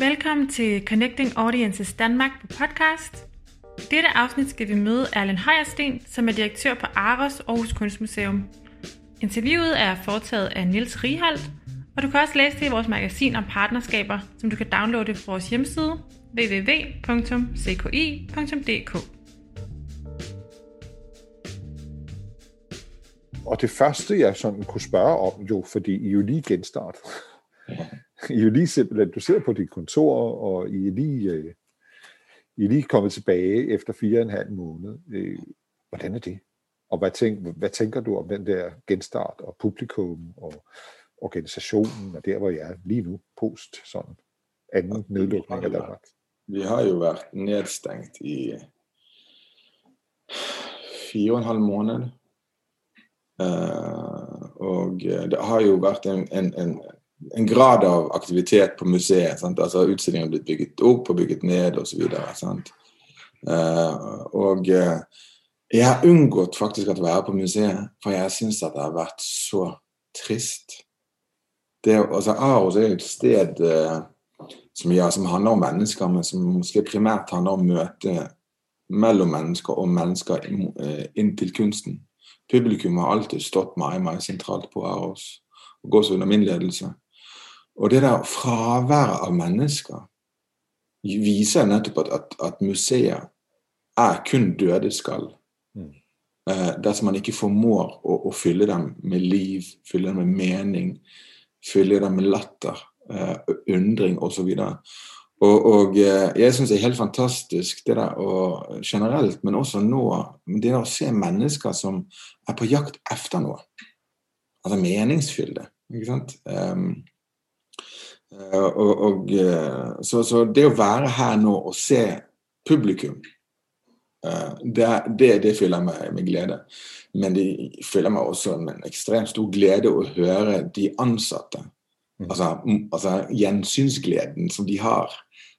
Velkommen til Connecting Audiences Danmark på podcast. Dette afsnit skal vi møde Erlend Højersten, som er direktør på Aros Aarhus Kunstmuseum. Interviewet er foretaget af Niels Riholdt, og du kan også læse det i vores magasin om partnerskaber, som du kan downloade fra vores hjemmeside www.cki.dk. Og det første, jeg sådan kunne spørge om, jo, fordi I jo lige genstart. I jo lige simpelthen, du sidder på dit kontor, og I er lige, øh, I er lige kommet tilbage efter fire og en halv måned. Øh, hvordan er det? Og hvad, tænk, hvad tænker du om den der genstart og publikum og organisationen og der, hvor jeg er lige nu, post sådan anden nedlukning af Danmark? Vi har jo vært nedstengt i fire og en halv måned. Uh, og det har jo vært en, en, en, en grad av aktivitet på museet. Sant? altså Utstillinger har blitt bygget opp og bygget ned osv. Uh, og uh, jeg har unngått faktisk å være på museet, for jeg syns at det har vært så trist. Det, altså Aros er jo et sted uh, som, ja, som, handler om mennesker, men som måske primært handler om møte mellom mennesker og mennesker inn, uh, til kunsten. Publikum har alltid stått meg, sentralt på Aros, og så under min ledelse. Og det der fraværet av mennesker viser nettopp at, at, at museet er kun døde skall. Mm. Eh, dersom man ikke formår å, å, fylle dem med liv, fylle dem med mening, fylle dem med latter, eh, undring osv. Og, og eh, jeg syns det er helt fantastisk det der og generelt, men også nå, det der å se mennesker som er på jakt etter noe. Altså meningsfylde. Ikke sant? Um, og, og, eh, så, så, det å være her nå og se publikum, eh, det, det, det fyller meg med glede. Men det fyller meg også med en ekstremt stor glede å høre de ansatte. Mm. Altså, altså gjensynsgleden som de har.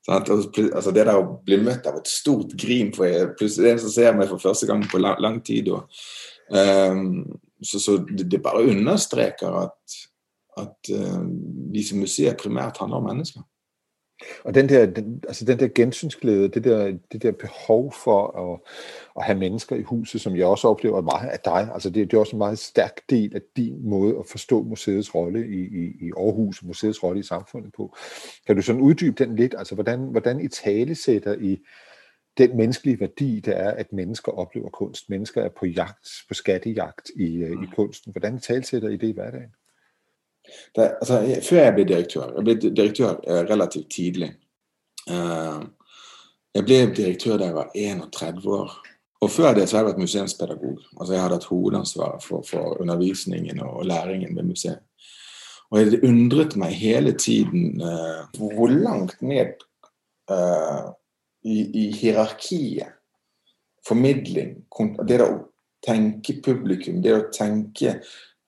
Altså, altså, det der å bli møtt av et stort grin for plutselig en som ser meg for første gang på lang, lang tid. Og, um, så, så det, det, bare understreker at at uh, vise museer primært handler om mennesker. Og den der, den, altså den der gensynsglæde, det der, det der behov for at, at have mennesker i huset, som jeg også oplever meget af dig, altså det, det er også en meget stærk del af din måde at forstå museets rolle i, i, i Aarhus, museets rolle i samfundet på. Kan du sådan uddybe den lidt, altså hvordan, hvordan I tale sætter i den menneskelige værdi, der er, at mennesker oplever kunst. Mennesker er på jagt, på skattejagt i, i kunsten. Hvordan talsætter I det i hverdagen? Det, altså, før jeg ble direktør Jeg ble direktør eh, relativt tidlig. Uh, jeg ble direktør da jeg var 31 år. Og før det så har jeg vært museumspedagog. Altså Jeg hadde hatt hovedansvaret for, for, undervisningen og læringen ved museet. Og det undret meg hele tiden uh, hvor langt ned uh, i, i, hierarkiet formidling, det å tenke publikum, det å tenke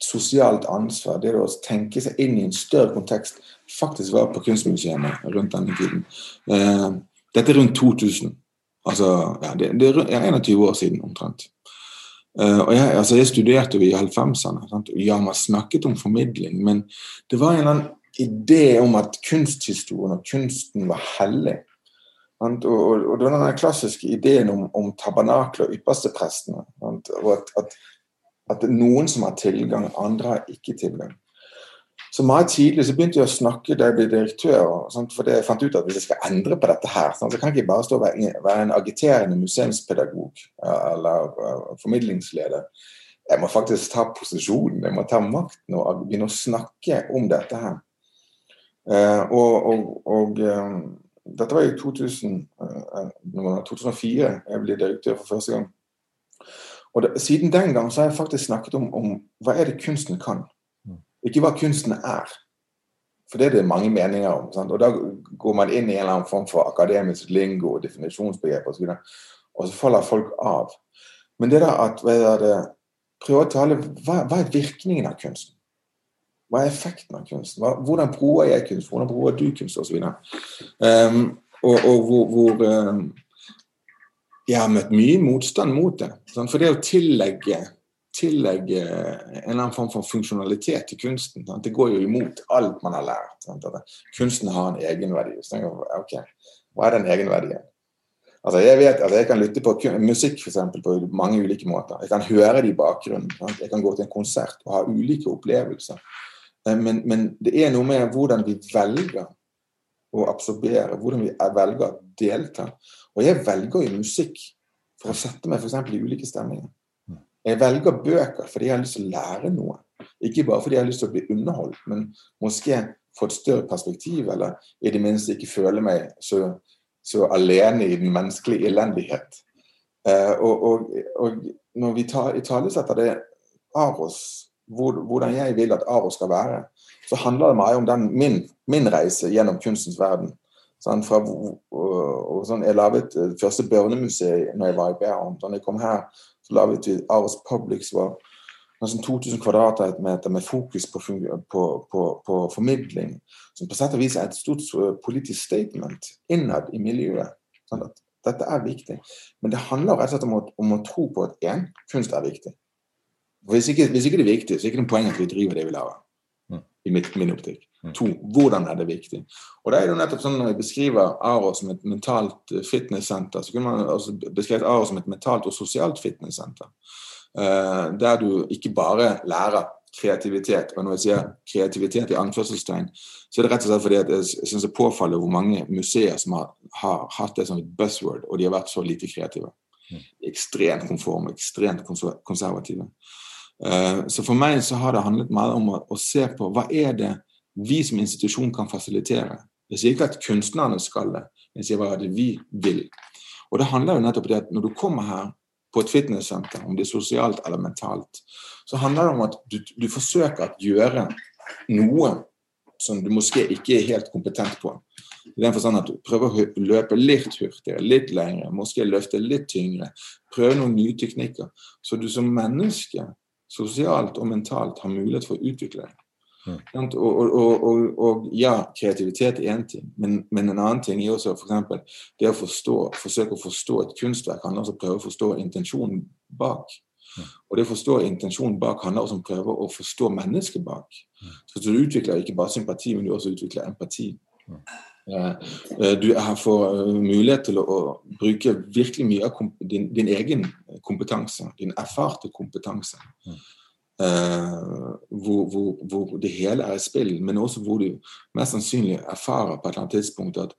sosialt ansvar, det å tenke seg inn i en større kontekst, faktisk var på kunstmuseene rundt denne tiden. Eh, dette er rundt 2000. Altså, ja, det, det, er 21 år siden omtrent. Uh, og jeg, altså jeg, studerte jo i 90-erne. Ja, man snakket om formidling, men det var en eller annen idé om at kunsthistorien og kunsten var hellig. Og, og, og, det var den klassiske ideen om, om tabernakler og yppersteprestene. Og at, at at noen som har tilgang, andre har ikke tilgang. Så meget tidlig så begynte jeg å snakke da jeg ble direktør, fordi jeg fant ut at hvis jeg skal endre på dette her, så kan jeg ikke bare stå og være en agiterende museumspedagog eller formidlingsleder. Jeg må faktisk ta posisjonen, jeg må ta makten og begynne å snakke om dette her. Uh, og, og, og um, dette var i 2000, uh, 2004 jeg ble direktør for første gang. Og det, Siden den gang så har jeg faktisk snakket om, om hva er det kunsten kan, mm. ikke hva kunsten er. For det er det mange meninger om. Sant? Og Da går man inn i en eller annen form for akademisk lingo og definisjonsbegrep osv. Og, og så faller folk av. Men det der at det, prøve å tale hva, hva, er virkningen av kunsten? Hva er effekten av kunsten? Hva, hvordan bruker jeg kunst? Hvordan bruker du kunst? Og, så um, og, og hvor, hvor um, jeg har møtt mye motstand mot det. For det å tillegge tillegge en eller annen form for funksjonalitet til kunsten. Det går jo imot alt man har lært. Kunsten har en egenverdi. Så tenker jeg, ok, Hva er den egenverdien? Altså jeg vet altså jeg kan lytte på musikk for eksempel, på mange ulike måter. Jeg kan høre det i bakgrunnen. Jeg kan gå til en konsert og ha ulike opplevelser. Eh, men, men det er noe med hvordan vi velger å absorbere, hvordan vi velger å delta. Og jeg velger jo musikk for å sette meg f.eks. i ulike stemninger. Jeg velger bøker fordi jeg har lyst til å lære noe. Ikke bare fordi jeg har lyst til å bli underholdt, men måske få et større perspektiv, eller i det minste ikke føle meg så, så alene i den menneskelige elendighet. Eh, og, og, og, når vi italesetter det Aros, hvor, hvordan jeg vil at Aros skal være, så handler det meg om den, min, min, reise gjennom kunstens verden. Sånn, fra, sånn, jeg laget første børnemuseet når jeg var i Bærum. Da jeg kom her så laget vi Ars Public, var nesten 2000 kvadratmeter med fokus på, på, på, på, formidling. Som på sett og vis er et stort eh, politisk statement innad i miljøet. Sånn at dette er viktig. Men det handler rett og slett om å, om å tro på at én, kunst er viktig. Hvis ikke, hvis ikke, det er viktig, så er det ikke noe poeng at vi driver det vi lager. Mm. I mitt, min optikk. Mm. To, hvordan er det viktig? Og det er jo nettopp sånn Når jeg beskriver Aro som et mentalt eh, fitnesssenter, så kunne man også beskrevet Aro som et mentalt og sosialt fitnesssenter. Uh, der du ikke bare lærer kreativitet. Og når jeg sier kreativitet i anførselstegn, så er det rett og slett fordi at jeg syns det påfaller hvor mange museer som har, har, hatt det som et buzzword, og de har vært så lite kreative. Mm. Ekstremt konforme, ekstremt konservative. Uh, så for meg så har det handlet mye om å, å se på hva er det vi som institusjon kan fasilitere. Jeg sier ikke at kunstnerne skal det, jeg sier bare at vi vil. Og det handler jo nettopp om at når du kommer her på et fitnesssenter, om det er sosialt eller mentalt, så handler det om at du, du forsøker å gjøre noe som du måske ikke er helt kompetent på. I den forstand at du prøver å løpe litt hurtigere, litt lengre, måske løfte litt tyngre. Prøve noen nye teknikker. Så du som menneske, sosialt og mentalt, har mulighet for å utvikle deg. Og, og, og, og, ja, kreativitet er én ting, men, men, en annen ting er også f.eks. det å forstå, forsøke å forstå et kunstverk handler også om å prøve å forstå intensjonen bak. Og det å forstå intensjonen bak handler også om å prøve å forstå mennesket bak. Så du utvikler ikke bare sympati, men du også utvikler empati. Eh, du får eh, mulighet til å, bruke virkelig mye av din, din egen kompetanse, din erfarte kompetanse. Uh, hvor, hvor, hvor, det hele er i spill, men også hvor du mest sannsynlig erfarer på et eller annet tidspunkt at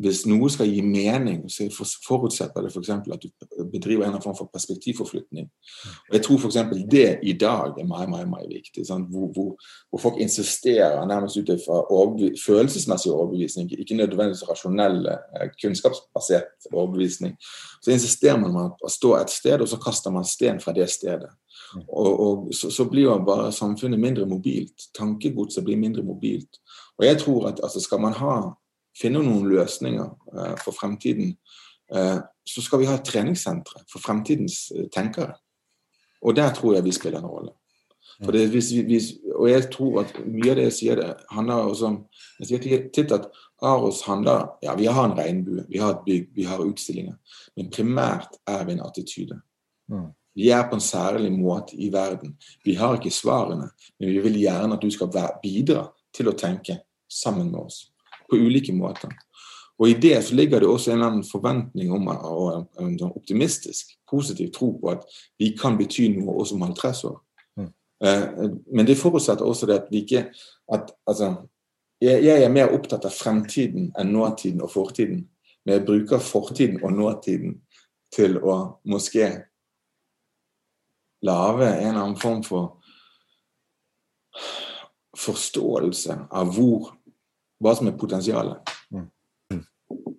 hvis noe skal gi mening, så forutsetter det f.eks. For at du bedriver en form for perspektivforflytning. Og Jeg tror f.eks. det i dag er meget, meget, meget viktig. Hvor, hvor, folk insisterer nærmest ut fra følelsesmessig overbevisning, ikke nødvendigvis rasjonell, eh, kunnskapsbasert overbevisning. Så insisterer man på å stå et sted, og så kaster man sten fra det stedet. Og, og så, så, blir jo bare samfunnet mindre mobilt. Tankegodset blir mindre mobilt. Og jeg tror at altså, skal man ha, finne noen løsninger uh, for fremtiden, uh, så skal vi ha et treningssentre for fremtidens uh, tenkere. Og der tror jeg vi spiller en rolle. Det, hvis hvis, og jeg tror at mye av det jeg sier, det handler også om Jeg sier titt at Aros handler Ja, vi har en regnbue, vi har et bygg, vi har utstillinger. Men primært er vi en attityde. Vi er på en særlig måte i verden. Vi har ikke svarene, men vi vil gjerne at du skal bidra til å tenke sammen med oss på ulike måter. Og I det så ligger det også en eller annen forventning om og en sånn optimistisk, positiv tro på at vi kan bety noe også om 50 år. Mm. Eh, men det forutsetter også det at vi ikke at, altså, jeg, jeg, er mer opptatt av fremtiden enn nåtiden og fortiden. Men jeg bruker fortiden og nåtiden til å moské lage en eller annen form for forståelse av hvor, hva som er potensialet. Mm.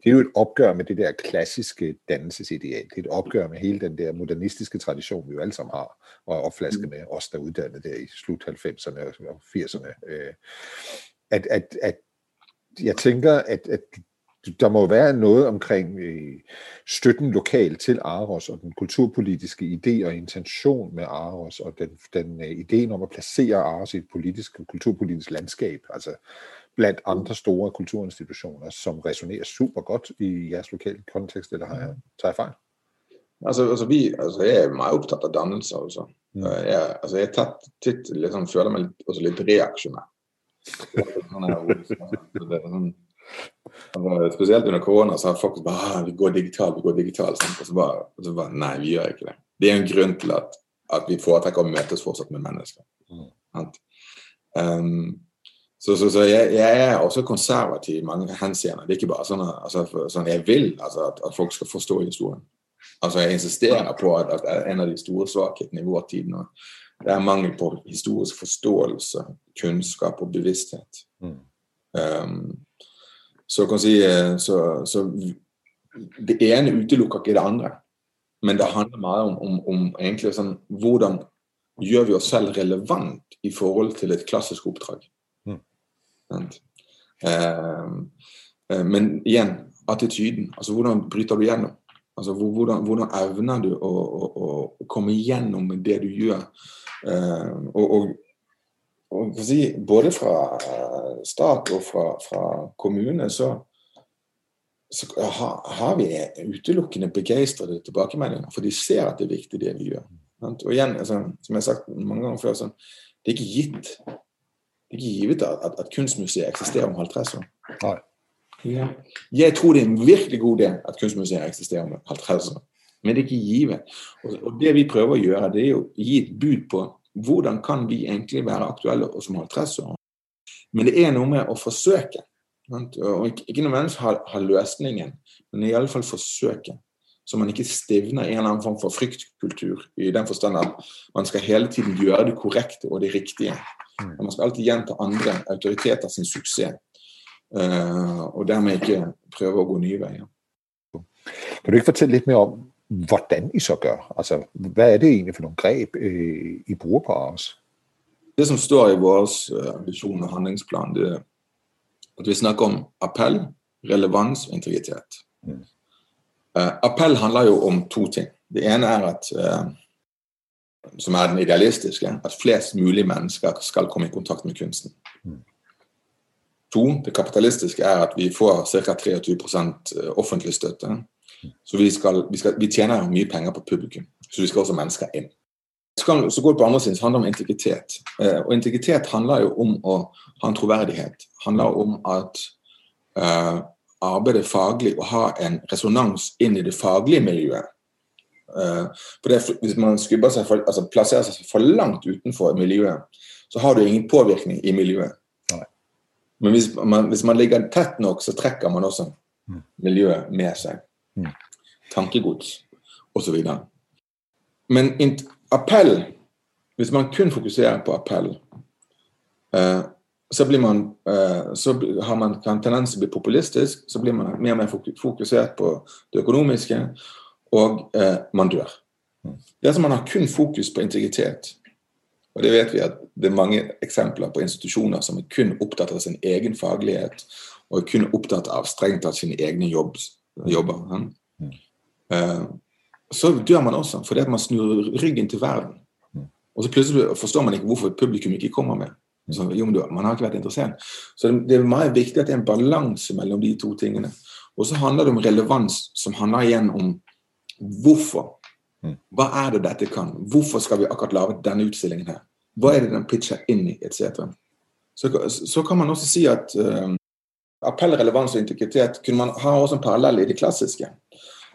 Det er jo et oppgjør med det der klassiske dannelsesideal. Det er et oppgjør med hele den der modernistiske tradisjonen vi jo alle sammen har, og opflasket med oss der uddannet der i slut 90'erne og 80'erne. Øh, at, at, at jeg tenker at, at der må være noe omkring øh, støtten lokalt til Aros og den kulturpolitiske idé og intention med Aros og den, den uh, ideen om at placere Aros i et politisk kulturpolitisk landskab, altså blandt andre store kulturinstitutioner, som resonerer super godt i jeres lokale kontekst, eller har jeg, taget fejl? Altså, altså, vi, altså jeg er meget opptatt av dannelse. Altså. Mm. Jeg, altså, jeg tatt, titt, liksom, føler meg litt, også litt reaksjonær. Spesielt under korona så har folk bare ah, vi går digitalt, vi går digitalt. Og så bare, og så bare, Nei, vi gjør ikke det. Det er en grunn til at, at vi foretrekker å møtes fortsatt med mennesker. Mm. Um, så, så, så jeg, jeg, er også konservativ i mange henseender. Det er ikke bare sånn, altså, sånn jeg vil altså, at, at, folk skal forstå historien. Altså Jeg insisterer på at, at en av de store svakhetene i vår tid nå det er mangel på historisk forståelse, kunnskap og bevissthet. Mm. Um, så kan si så, så, Det ene utelukker ikke det andre. Men det handler meget om, om, om egentlig sånn, hvordan gjør vi oss selv relevant i forhold til et klassisk oppdrag. Mm. Uh, men igjen, attityden. altså Hvordan bryter du gjennom? Altså Hvordan, hvordan evner du å, å, å, komme gjennom det du gjør? Uh, og, og, og si, både fra stat og fra, fra kommune så, så har, vi utelukkende begeistrede tilbakemeldinger. For de ser at det er viktig, det vi gjør. Og igjen, altså, som jeg har sagt mange ganger før, sånn, det er ikke gitt det er ikke givet at, at, at kunstmuseet eksisterer om 50 år. Nei. Ja. Jeg tror det er en virkelig god idé at kunstmuseet eksisterer om 50 år. Men det er ikke givet. Og, og, det vi prøver å gjøre, det er å gi et bud på hvordan kan vi egentlig være aktuelle som 50 år. Men det er noe med å forsøke. Og ikke nødvendigvis ha, ha løsningen, men i alle fall forsøke så man ikke stivner i en eller annen form for fryktkultur. I den forstand at man skal hele tiden gjøre det korrekte og det riktige. Mm. Man skal alltid gjenta andre autoriteter sin suksess. Uh, og dermed ikke prøve å gå nye veier. Kan du ikke fortelle litt mer om hvordan I så gjør? Altså, hva er det egentlig for noen grep øh, I bruker på oss? Det som står i vår visjon og handlingsplan, det er at vi snakker om appell, relevans og integritet. Mm. Uh, appell handler jo om to ting. Det ene er at uh, som er den idealistiske, at flest mulig mennesker skal komme i kontakt med kunsten. Mm. To, det kapitalistiske er at vi får ca. 23 eh, offentlig støtte. Så vi, skal, vi, skal, vi, tjener mye penger på publikum, så vi skal også mennesker inn. Så, kan, så går det på andre siden, så handler det om integritet. Uh, og integritet handler jo om å ha en troverdighet. handler om at arbeide faglig og ha en resonans inn i det faglige miljøet. Uh, for det, Hvis man seg for, altså plasserer seg for langt utenfor miljøet, så har du ingen påvirkning i miljøet. Nei. Men hvis man, hvis man, ligger tett nok, så trekker man også mm. miljøet med seg. Mm. Tankegods osv. Men appell, hvis man kun fokuserer på appell, eh, så, blir man, eh, så har man kan tendens til å bli populistisk. Så blir man mer og mer fokusert på det økonomiske, og eh, man dør. Det er som man har kun fokus på integritet. Og det vet vi at det er mange eksempler på institusjoner som er kun opptatt av sin egen faglighet, og er kun opptatt av strengt tatt sine egne jobb, jobber. eh, så dør man også, fordi at man snur ryggen til verden. Og så plutselig forstår man ikke hvorfor publikum ikke kommer med. Så, jo, man har ikke vært interessert. Så det, det er meget viktig at det er en balanse mellom de to tingene. Og så handler det om relevans, som handler igjen om hvorfor. Mm. Hva er det dette kan? Hvorfor skal vi akkurat lage denne utstillingen her? Hva er det den pitcher inn i, etc. Så, så kan man også si at uh, appell, relevans og integritet kunne man ha også en parallell i det klassiske.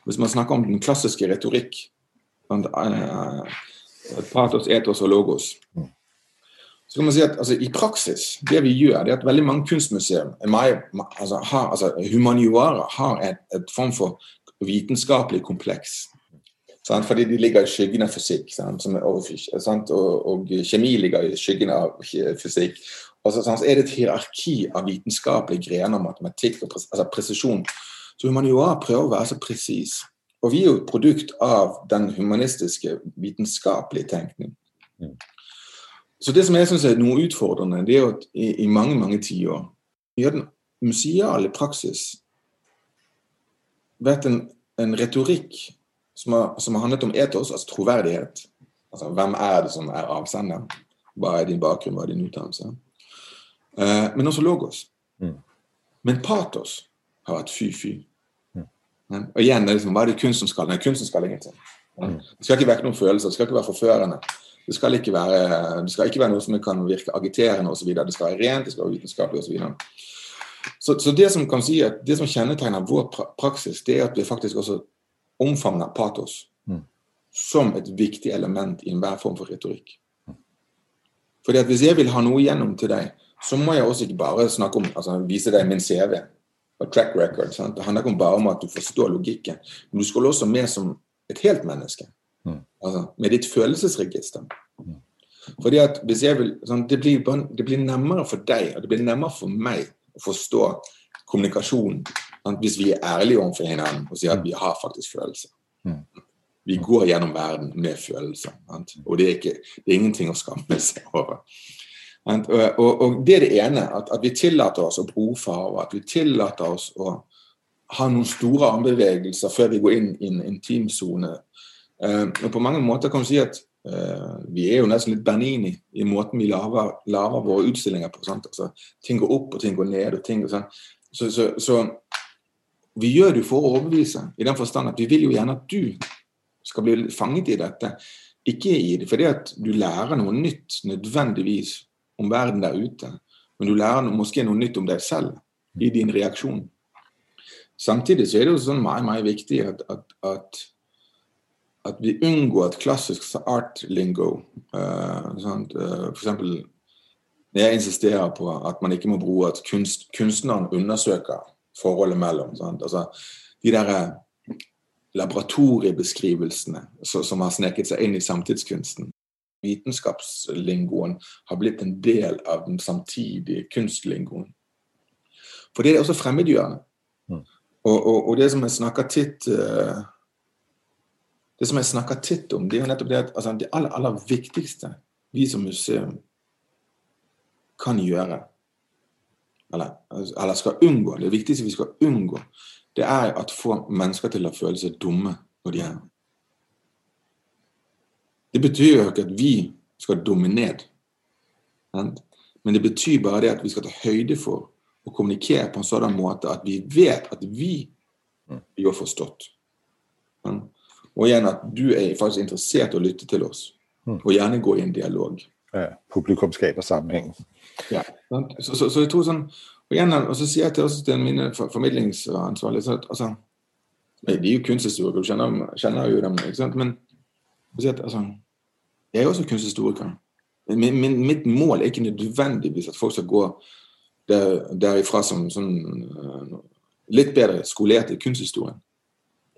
Hvis man snakker om den klassiske retorikk, uh, patos, etos og logos, mm så kan man si at altså, I praksis, det vi gjør, det er at veldig mange kunstmuseer altså, har, altså, Humaniora har et, et, form for vitenskapelig kompleks. Sant? Fordi de ligger i skyggen av fysikk. Sant? Og, og, kjemi ligger i skyggen av fysikk. Og så, så er det et hierarki av vitenskapelige grener, matematikk og altså, presisjon. Så humaniora prøver å være så presis. Og vi er jo et produkt av den humanistiske, vitenskapelige tenkning. Mm. Så det som jeg syns er noe utfordrende, det er at i, i mange mange tiår har den museale praksis vært en, en retorikk som har, som har, handlet om etos, altså troverdighet. Altså hvem er det som er avsenderen? Hva er din bakgrunn, hva er din utdannelse? Eh, men også logos. Mm. Men patos har vært fy-fy. Mm. Og igjen, det er liksom, hva er det kunst som skal? Nei, kunsten skal ingenting. Mm. Det skal ikke vekke noen følelser, det skal ikke være forførende. Det skal ikke være, det skal ikke være noe som kan virke agiterende osv. Det skal være rent, det skal være vitenskapelig osv. Så, så det som kan si at det som kjennetegner vår praksis, det er at vi faktisk også omfavner patos mm. som et viktig element i enhver form for retorikk. Fordi at Hvis jeg vil ha noe gjennom til deg, så må jeg også ikke bare snakke om, altså vise deg min CV og track record. Sant? Det handler ikke bare om at du forstår logikken, men du skal også med som et helt menneske. Mm. Altså, med ditt følelsesregister. Mm. Fordi at hvis jeg vil, sånn, det, blir, det, blir, nærmere for deg og det blir nærmere for meg å forstå kommunikasjon sant? hvis vi er ærlige overfor hverandre og sier at vi har faktisk følelser. Mm. Vi går gjennom verden med følelser. Sant? Og det er, ikke, det er ingenting å skamme seg over. Og, og, og, det er det ene, at, at vi tillater oss å brofarve, at vi tillater oss å ha noen store armbevegelser før vi går inn i en intimsone. Uh, på mange måter kan vi si at vi er jo nesten litt Bernini i måten vi lager, lager våre utstillinger på. Altså, ting går opp og ting går ned. og ting og. Så, så, så, vi gjør det for å overbevise, i den forstand at vi vil jo gjerne at du skal bli fanget i dette. Ikke i det fordi at du lærer noe nytt nødvendigvis om verden der ute, men du lærer noe, måske noe nytt om deg selv i din reaksjon. Samtidig så er det jo sånn meget, meget viktig at, at, at, at vi unngår et klassisk art-lingo. Uh, sånn, uh, for eksempel, jeg insisterer på at man ikke må bruke at kunst, kunstneren undersøker forholdet mellom. Altså, de der laboratoriebeskrivelsene laboratoriebeskrivelsene som har sneket seg inn i samtidskunsten. Vitenskapslingoen har blitt en del av den samtidige kunstlingoen. For det er også fremmedgjørende. Mm. Og, og, og, det som jeg snakker titt uh, Det som jeg snakker titt om, det er jo nettopp det at altså, det aller, aller viktigste vi som museum kan gjøre, eller, eller, skal unngå, det viktigste vi skal unngå, det er at få mennesker til å føle seg dumme når de er her. Det betyr jo ikke at vi skal dumme ned. Men det betyr bare det at vi skal ta høyde for å kommunikere på en sånn måte at vi vet at vi blir forstått. Og igjen at du er faktisk interessert i å lytte til oss, mm. og gjerne gå i en dialog. Ja, publikum skaper sammenheng. Ja, så, så, så, jeg tror sånn Og igjen, og så sier jeg til, også til mine formidlingsansvarlige så altså, De er jo kunsthistorikere, du kjenner, kjenner, jo dem, ikke sant? men at, altså, jeg er også kunsthistoriker. Min, min, mitt mål er ikke nødvendigvis at folk skal gå der, derifra som sånn, litt bedre skolert i kunsthistorien.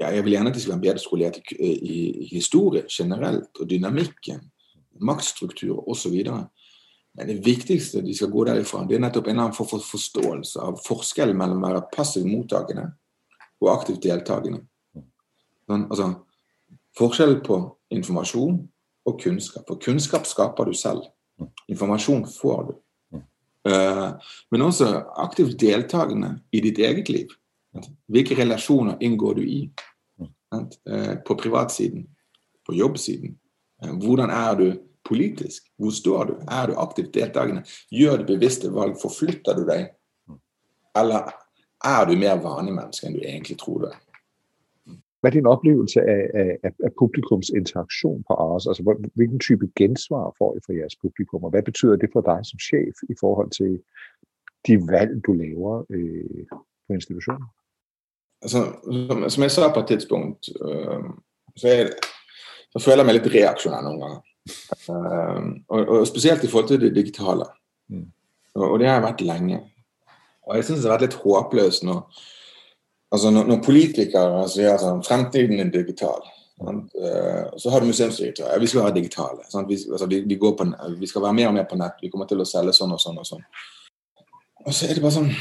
Ja, jeg vil gjerne at de skal være bedre skolert i, i, i historie generelt, og dynamikken, maktstruktur osv. Men det viktigste de skal gå derifra, det er nettopp en annen for forståelse av forskjellen mellom å være passiv mottakende og aktivt deltakende. Sånn, altså, forskjell på informasjon og kunnskap. For kunnskap skaper du selv. Informasjon får du. Uh, men også aktivt deltakende i ditt eget liv. Hvilke relasjoner inngår du i? Uh, på privatsiden, på jobbsiden. Uh, hvordan er du politisk? Hvor står du? Er du aktivt deltakende? Gjør du bevisste valg? Forflytter du deg? Eller er du mer vanlig menneske enn du egentlig tror du er? Hva er din opplevelse av, av, av publikums interaksjon på Ars? Altså, hvilken type gensvar får I fra deres publikum, og hva betyr det for deg som sjef i forhold til de valg du laver øh, på institusjonen? Altså, som, som, jeg sa på et tidspunkt, uh, så, jeg, så, føler jeg meg litt reaksjonær noen ganger. Uh, og, og, spesielt i forhold til det digitale. Mm. Og, og, det har jeg vært lenge. Og jeg syns det har vært litt håpløst når, altså når, når politikere sier at sånn, fremtiden er digital. Uh, så har du museumsdirektører. Ja, vi skal være digitale. Vi, altså, vi, vi, på, vi, skal være mer og mer på nett. Vi kommer til å selge sånn og sånn og sånn. Og så er det bare sånn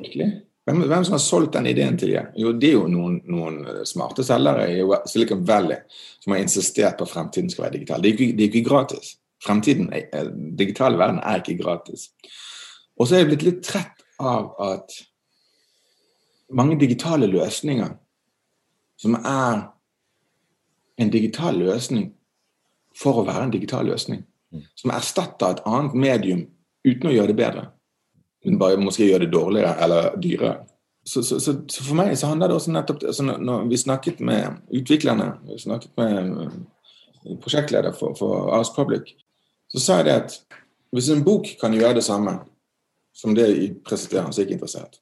Virkelig? Hvem, hvem, som har solgt den ideen til dem? Jo, det er jo noen, noen smarte selgere i Silicon Valley som har insistert på at fremtiden skal være digital. Det er ikke, det er ikke gratis. Fremtiden, digitale verden er ikke gratis. Og så er jeg blitt litt trett av at mange digitale løsninger som er en digital løsning for å være en digital løsning, mm. som erstatter et annet medium uten å gjøre det bedre men bare måske gjøre det dårligere eller dyrere. Så, så, så, så, for meg så handler det også nettopp altså Når vi snakket med utviklerne, vi snakket med prosjektleder for, for Ars Public, så sa jeg det at hvis en bok kan gjøre det samme som det jeg presenterer, så er jeg ikke interessert.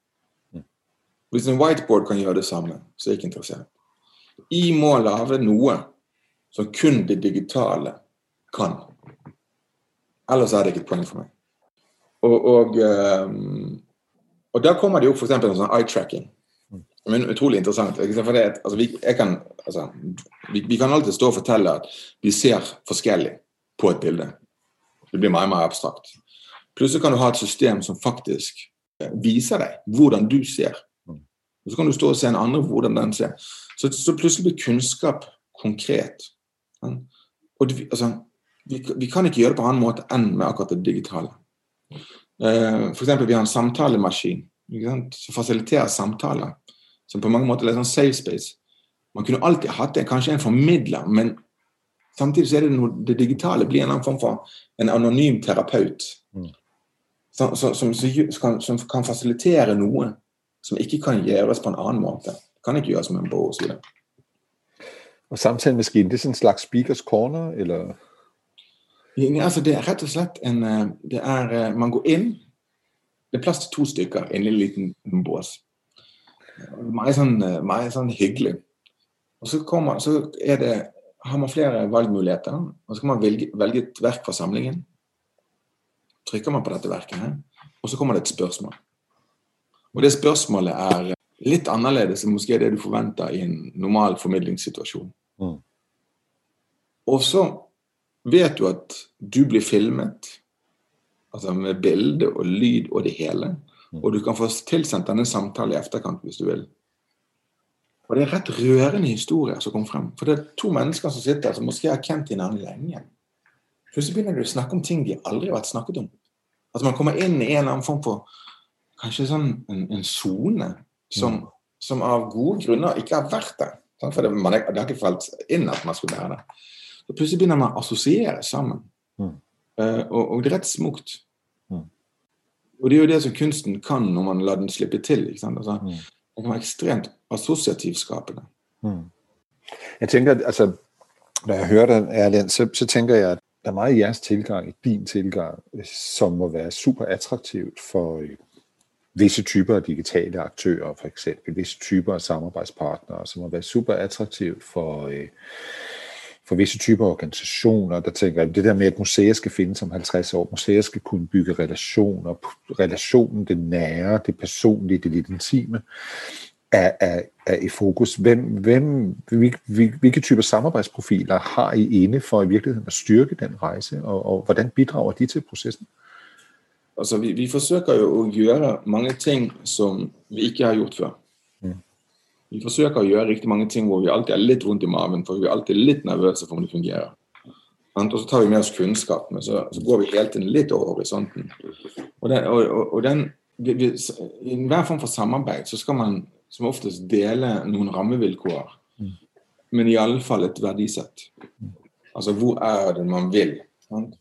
Hvis en whiteboard kan gjøre det samme, så er jeg ikke interessert. Jeg må lage noe som kun det digitale kan. Ellers er det ikke et poeng for meg. Og, og, um, og da kommer det jo f.eks. sånn eye-tracking. Men utrolig interessant. For det, altså, vi, kan, altså, vi, vi, kan alltid stå og fortelle at vi ser forskjellig på et bilde. Det blir mye mer abstrakt. Plutselig kan du ha et system som faktisk eh, viser deg hvordan du ser. Og Så kan du stå og se en andre hvordan den ser. Så, så plutselig blir kunnskap konkret. Og det, altså, vi, vi, kan ikke gjøre det på en annen måte enn med akkurat det digitale. Uh, for eksempel, vi har en samtalemaskin som fasiliterer samtaler. Som på mange måter er sånn safe space. Man kunne alltid hatt det, kanskje en formidler, men samtidig så er det noe, det digitale blir en annen form for en anonym terapeut. Mm. Som, som, som, kan, som, kan, fasilitere noe som ikke kan gjøres på en annen måte. Det kan ikke gjøres med en det. Og samtalemaskinen, det er en slags speakers corner, eller? Ja, altså det er rett og slett en eh, det er, eh, Man går inn. Det er plass til to stykker i en liten bås. Meget sånn, eh, meget sånn hyggelig. Og så, kommer, så det, har man flere valgmuligheter. Og så kan man velge, velge et verk fra samlingen. Trykker man på dette verket her, og så kommer det et spørsmål. Og det spørsmålet er litt annerledes enn måske det du forventer i en normal formidlingssituasjon. Mm. Og så vet du at du blir filmet, altså med bilde og lyd og det hele. Mm. Og du kan få tilsendt denne samtalen i etterkant hvis du vil. Og det er rett rørende historier som kommer frem. For det er to mennesker som sitter som måske har kjent hverandre lenge. Plutselig begynner de å snakke om ting de aldri har vært snakket om. At man kommer inn i en eller annen form for kanskje sånn en sone som, mm. som, av gode grunner ikke har vært der. For det, man, det har ikke falt inn at man skulle være der. Så plutselig begynner man å assosiere sammen. Mm. Uh, og, og, det er rett smukt. Mm. Og det er jo det som kunsten kan når man lar den slippe til. ikke sant? Altså, mm. Det kan være ekstremt assosiativskapende. Mm. Jeg tenker, altså, når jeg hører den, Erlend, så, så tenker jeg, at der er meget i jeres tilgang, i din tilgang, som må være super attraktivt for øh, visse typer af digitale aktører, for eksempel, visse typer af samarbejdspartnere, som må være super attraktivt for, øh, for visse typer organisationer, der tænker, at det der med, at museer skal findes om 50 år, museer skal kunne bygge relationer, relationen, det nære, det personlige, det lidt intime, er, er, er i fokus. Hvem, hvem, hvilke typer samarbejdsprofiler har I inde for i virkeligheden at styrke den rejse, og, og hvordan bidrager de til processen? Altså, vi, vi forsøker jo å gjøre mange ting som vi ikke har gjort før. Mm. Vi forsøker å gjøre riktig mange ting hvor vi alltid er litt vondt i maven, for vi er alltid litt nervøse for om det fungerer. Og så tar vi med oss kunnskap, men så, så går vi hele tiden litt over horisonten. Og, den, og, og den, vi, vi, I enhver form for samarbeid så skal man som oftest dele noen rammevilkår, mm. men i alle fall et verdisett. Altså hvor er det man vil? Sant?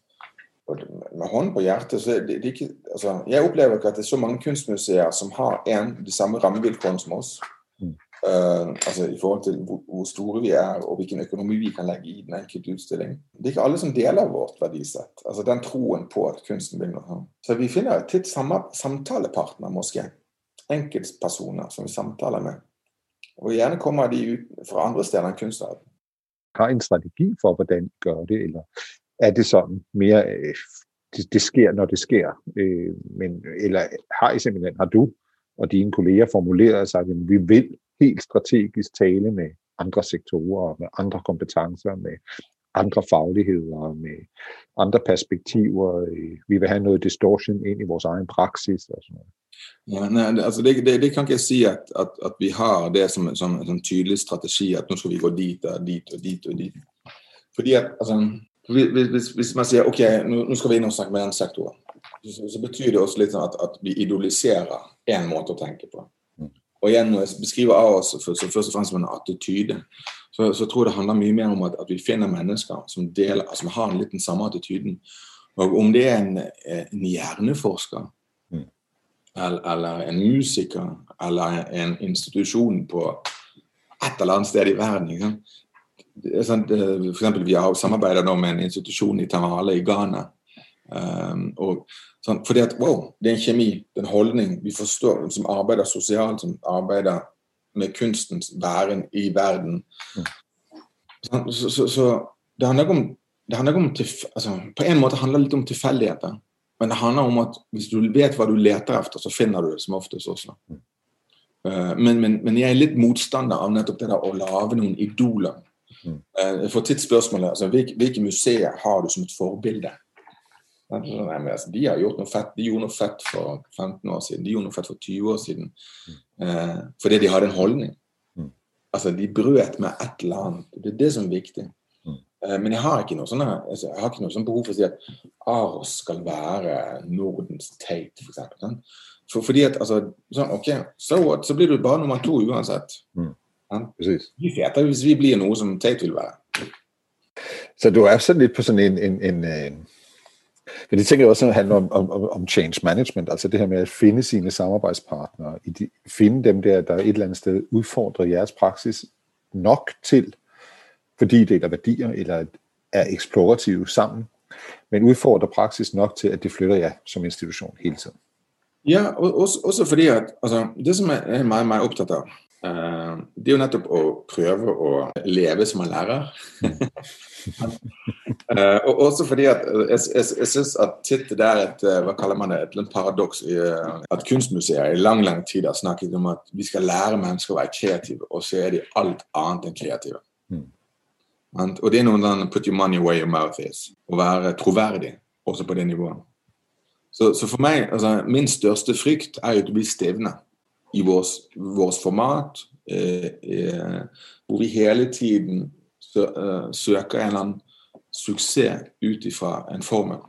med hånd på hjertet så det, det ikke, altså, Jeg opplever ikke at det er så mange kunstmuseer som har en, de samme rammevilkårene som oss. Uh, altså I forhold til hvor, hvor, store vi er og hvilken økonomi vi kan legge i den enkelte utstilling. Det er ikke alle som deler vårt verdisett. Altså Den troen på at kunsten vil noe. Så vi finner et titt samtalepartner, måske. Enkeltpersoner som vi samtaler med. Og gjerne kommer de ut fra andre steder enn kunstverden. Har en strategi for hvordan de gjør det, eller er det sånn mer øh, det, det sker når det sker? Øh, men, eller har simpelthen, har du og dine kolleger formulerede sig, at vi vil helt strategisk tale med andre sektorer, med andre kompetencer, med andre fagligheder, med andre perspektiver. Vi vil have noget distortion ind i vores egen praksis og sådan noget. Ja, nej, altså det, det, det, kan ikke jeg si at, at, at vi har det som, som, som tydelig strategi, at nå skal vi gå dit og dit og dit. og dit. Fordi at, altså, hvis, hvis, man sier ok, nå skal vi inn og snakke med den sektoren, så, så betyr det også litt sånn at, at vi idoliserer én måte å tenke på. Og igjen, når jeg beskriver av oss først og fremst som en attityde, så, så, tror jeg det handler mye mer om at, at vi finner mennesker som, deler, som har en liten samme attityden. Og om det er en, en hjerneforsker, mm. eller, eller, en musiker, eller en institusjon på et eller annet sted i verden sånn, for eksempel, Vi har samarbeidet med en institusjon i Tamale i Ghana. Um, og sånn, fordi at, wow, Det er en kjemi, det er en holdning vi forstår, som arbeider sosialt, som arbeider med kunstens væren i verden. Sånn, så, så, så, det handler ikke om, det handler om altså, På en måte handler det litt om tilfeldigheter. Men det handler om at hvis du vet hva du leter etter, så finner du det som oftest også. Uh, men, men, men, jeg er litt motstander av nettopp det der å lage noen idoler. Uh, jeg får altså, hvilke, hvilke museer har du som et forbilde? Nei, men, altså, de har gjort noe fett. De gjorde noe fett for 15 år siden. De gjorde noe fett for 20 år siden. Eh, fordi de hadde en holdning. Mm. Altså, De brøt med et eller annet. Det er det som er viktig. Mm. Eh, men jeg har ikke noe sånne, altså, jeg har ikke noe sånn behov for å si at Aros skal være Nordens Tate, f.eks. For sånn. for, fordi at, altså, sånn, ok, so what? Så blir du bare nummer to uansett. Mm. Vi feter hvis vi blir noe som Tate vil være. Så du er sånn litt på sånn en, en, en, en men det tænker jeg også handler om, om, om change management, altså det her med at finde sine samarbejdspartnere, finde dem der, der et eller andet sted udfordrer jeres praksis nok til, fordi det deler værdier eller er eksplorative sammen, men udfordrer praksis nok til, at det flytter jer som institution hele tiden. Ja, også, også fordi at altså, det som jeg er meget, meget opptatt av, det er jo nettopp å prøve å leve som en lærer. uh, og også fordi at eh, jeg, jeg, jeg syns at det er et eh, hva kaller man det, et paradoks at kunstmuseer i lang lang tid har snakket om at vi skal lære mennesker å være kreative, og så er de alt annet enn kreative. Mm. Og det er noe sånn put your money where your mouth is. Å være troverdig også på det nivået. Så, så for meg, altså, min største frykt er jo at bli stivner i vårt format, eh, eh, hvor vi hele tiden Eh, søker en eller annen suksess ut ifra en formel.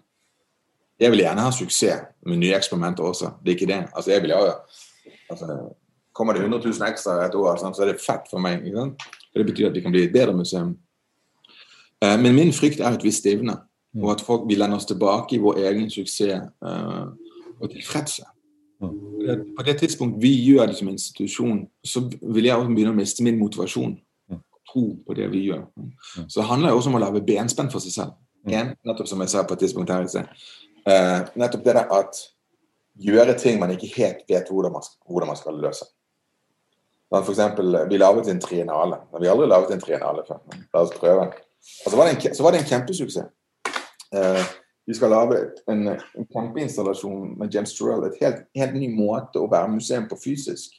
Jeg vil gjerne ha suksess med nye eksperimenter også. Det er ikke det. Altså, jeg vil ha, altså, Kommer det 100 000 ekstra et år, så er det fett for meg. For Det betyr at vi kan bli et bedre museum. Eh, men min frykt er at vi stivner, og at folk vil lende oss tilbake i vår egen suksess uh, og tilfredshet. Mm. På det tidspunkt vi gjør det som institusjon, så vil jeg også begynne å miste min motivasjon tro på det vi gjør. Så det handler jo også om å lage benspenn for seg selv. En, nettopp som jeg sa på et tidspunkt her i sted. Uh, nettopp det der at gjøre ting man ikke helt vet hvordan man, hvordan man skal løse. Sånn, for eksempel, vi laget en triennale. Vi har aldri laget en triennale før. La oss prøve. Og så var det en, var det en kjempesuksess. Uh, vi skal lage en, en kjempeinstallasjon med James Turrell. Et helt, helt ny måte å være museum på fysisk.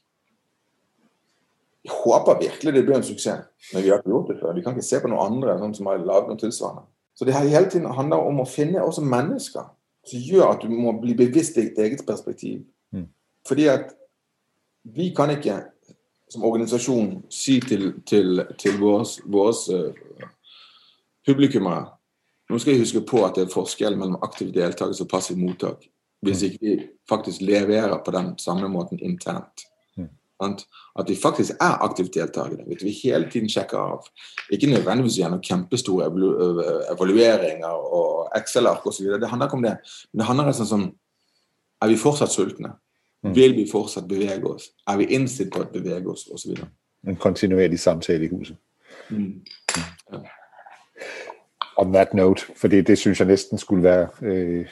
Jeg håper virkelig det blir en suksess, men vi har ikke gjort det før. Vi kan ikke se på noen andre sånn som har laget noe tilsvarende. Så det her hele tiden handler om å finne også mennesker som gjør at du må bli bevisst i ditt eget perspektiv. Mm. Fordi at vi kan ikke som organisasjon si til, til, til våre uh, publikummere Nå skal jeg huske på at det er forskjell mellom aktiv deltakelse og passiv mottak. Hvis mm. ikke vi faktisk leverer på den samme måten internt. At vi faktisk er aktivt deltakende. At vi hele tiden sjekker av. Ikke nødvendigvis gjennom kjempestore evalueringer og Excel-ark osv. Det handler ikke om det. Men det handler om om Er vi fortsatt sultne? Mm. Vil vi fortsatt bevege oss? Er vi innstilt på å bevege oss? Osv. En kontinuerlig samtale i huset. Mm. Ja. On that note, fordi det synes jeg næsten skulle være øh,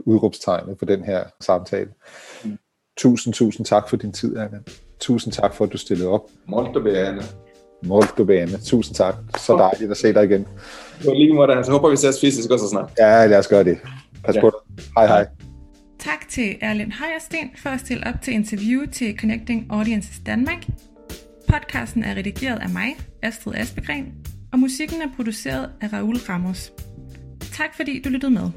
udråbstegnet på den her samtale. Mm. Tusind, tusind tak for din tid, Anna. Tusind tak for, at du stillede op. Molto bene. Molto bene. Tusind tak. Så dejligt at se dig igen. På lige måde. Så håber vi ses fysisk også snart. Ja, lad os gøre det. Pas ja. på dig. Hej, hej. Tak til Erlend Hejersten for at stille op til interview til Connecting Audiences Danmark. Podcasten er redigeret af mig, Astrid Aspegren, og musikken er produceret af Raul Ramos. Tak fordi du lyttede med.